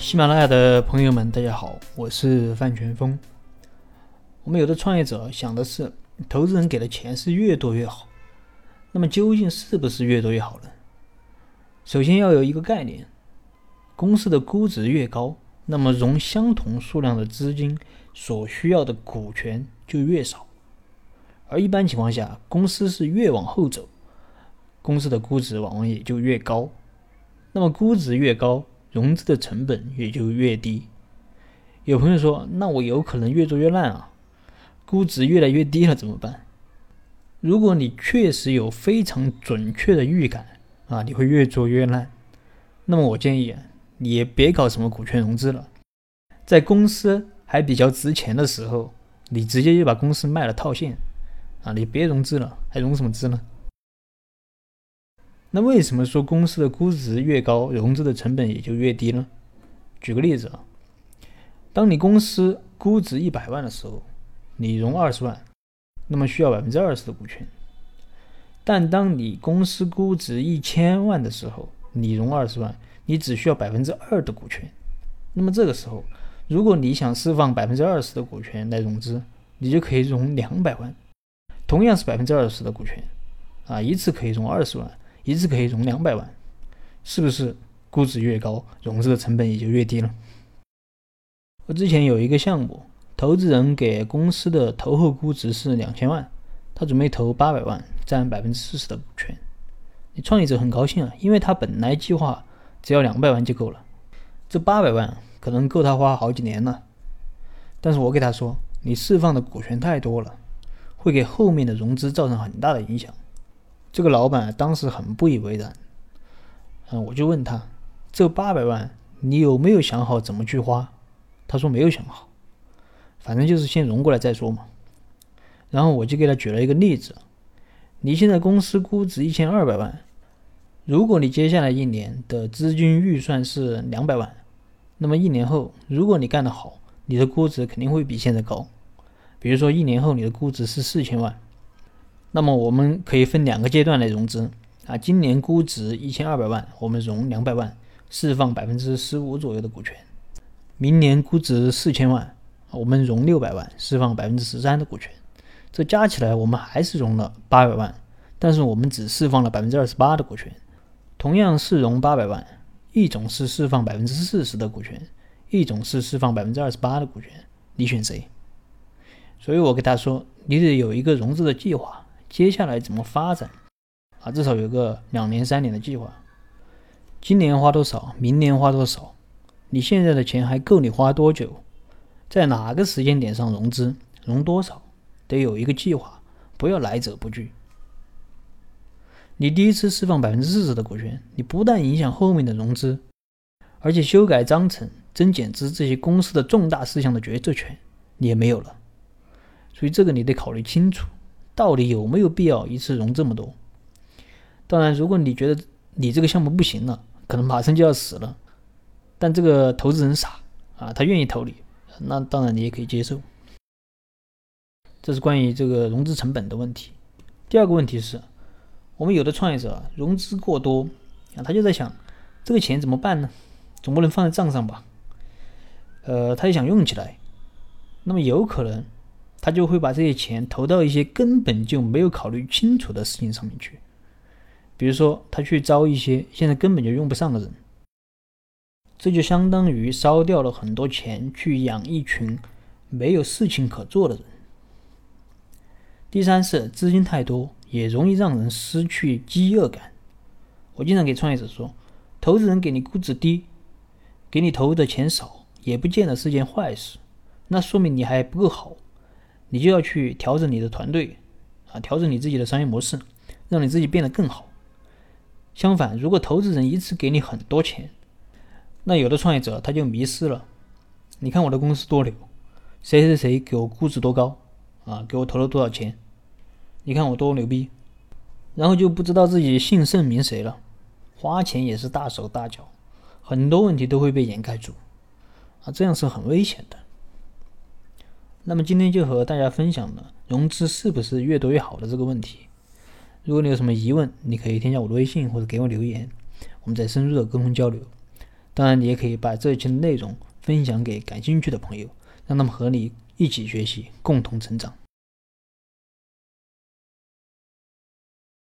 喜马拉雅的朋友们，大家好，我是范全峰。我们有的创业者想的是，投资人给的钱是越多越好，那么究竟是不是越多越好呢？首先要有一个概念，公司的估值越高，那么融相同数量的资金所需要的股权就越少，而一般情况下，公司是越往后走，公司的估值往往也就越高，那么估值越高。融资的成本也就越低。有朋友说：“那我有可能越做越烂啊，估值越来越低了怎么办？”如果你确实有非常准确的预感啊，你会越做越烂，那么我建议你也别搞什么股权融资了，在公司还比较值钱的时候，你直接就把公司卖了套现啊，你别融资了，还融什么资呢？那为什么说公司的估值越高，融资的成本也就越低呢？举个例子啊，当你公司估值一百万的时候，你融二十万，那么需要百分之二十的股权；但当你公司估值一千万的时候，你融二十万，你只需要百分之二的股权。那么这个时候，如果你想释放百分之二十的股权来融资，你就可以融两百万，同样是百分之二十的股权，啊，一次可以融二十万。一次可以融两百万，是不是估值越高，融资的成本也就越低了？我之前有一个项目，投资人给公司的投后估值是两千万，他准备投八百万，占百分之四十的股权。你创业者很高兴啊，因为他本来计划只要两百万就够了，这八百万可能够他花好几年了。但是我给他说，你释放的股权太多了，会给后面的融资造成很大的影响。这个老板当时很不以为然，嗯，我就问他，这八百万你有没有想好怎么去花？他说没有想好，反正就是先融过来再说嘛。然后我就给他举了一个例子，你现在公司估值一千二百万，如果你接下来一年的资金预算是两百万，那么一年后如果你干得好，你的估值肯定会比现在高。比如说一年后你的估值是四千万。那么我们可以分两个阶段来融资啊，今年估值一千二百万，我们融两百万，释放百分之十五左右的股权；明年估值四千万，我们融六百万，释放百分之十三的股权。这加起来我们还是融了八百万，但是我们只释放了百分之二十八的股权。同样是融八百万，一种是释放百分之四十的股权，一种是释放百分之二十八的股权，你选谁？所以我给他说，你得有一个融资的计划。接下来怎么发展啊？至少有个两年、三年的计划。今年花多少？明年花多少？你现在的钱还够你花多久？在哪个时间点上融资？融多少？得有一个计划，不要来者不拒。你第一次释放百分之四十的股权，你不但影响后面的融资，而且修改章程、增减资这些公司的重大事项的决策权你也没有了。所以这个你得考虑清楚。到底有没有必要一次融这么多？当然，如果你觉得你这个项目不行了，可能马上就要死了，但这个投资人傻啊，他愿意投你，那当然你也可以接受。这是关于这个融资成本的问题。第二个问题是，我们有的创业者融资过多啊，他就在想这个钱怎么办呢？总不能放在账上吧？呃，他也想用起来，那么有可能。他就会把这些钱投到一些根本就没有考虑清楚的事情上面去，比如说他去招一些现在根本就用不上的人，这就相当于烧掉了很多钱去养一群没有事情可做的人。第三是资金太多，也容易让人失去饥饿感。我经常给创业者说，投资人给你估值低，给你投的钱少，也不见得是件坏事，那说明你还不够好。你就要去调整你的团队，啊，调整你自己的商业模式，让你自己变得更好。相反，如果投资人一次给你很多钱，那有的创业者他就迷失了。你看我的公司多牛，谁谁谁给我估值多高，啊，给我投了多少钱？你看我多牛逼，然后就不知道自己姓甚名谁了。花钱也是大手大脚，很多问题都会被掩盖住，啊，这样是很危险的。那么今天就和大家分享了融资是不是越多越好的这个问题。如果你有什么疑问，你可以添加我的微信或者给我留言，我们再深入的沟通交流。当然，你也可以把这一期的内容分享给感兴趣的朋友，让他们和你一起学习，共同成长。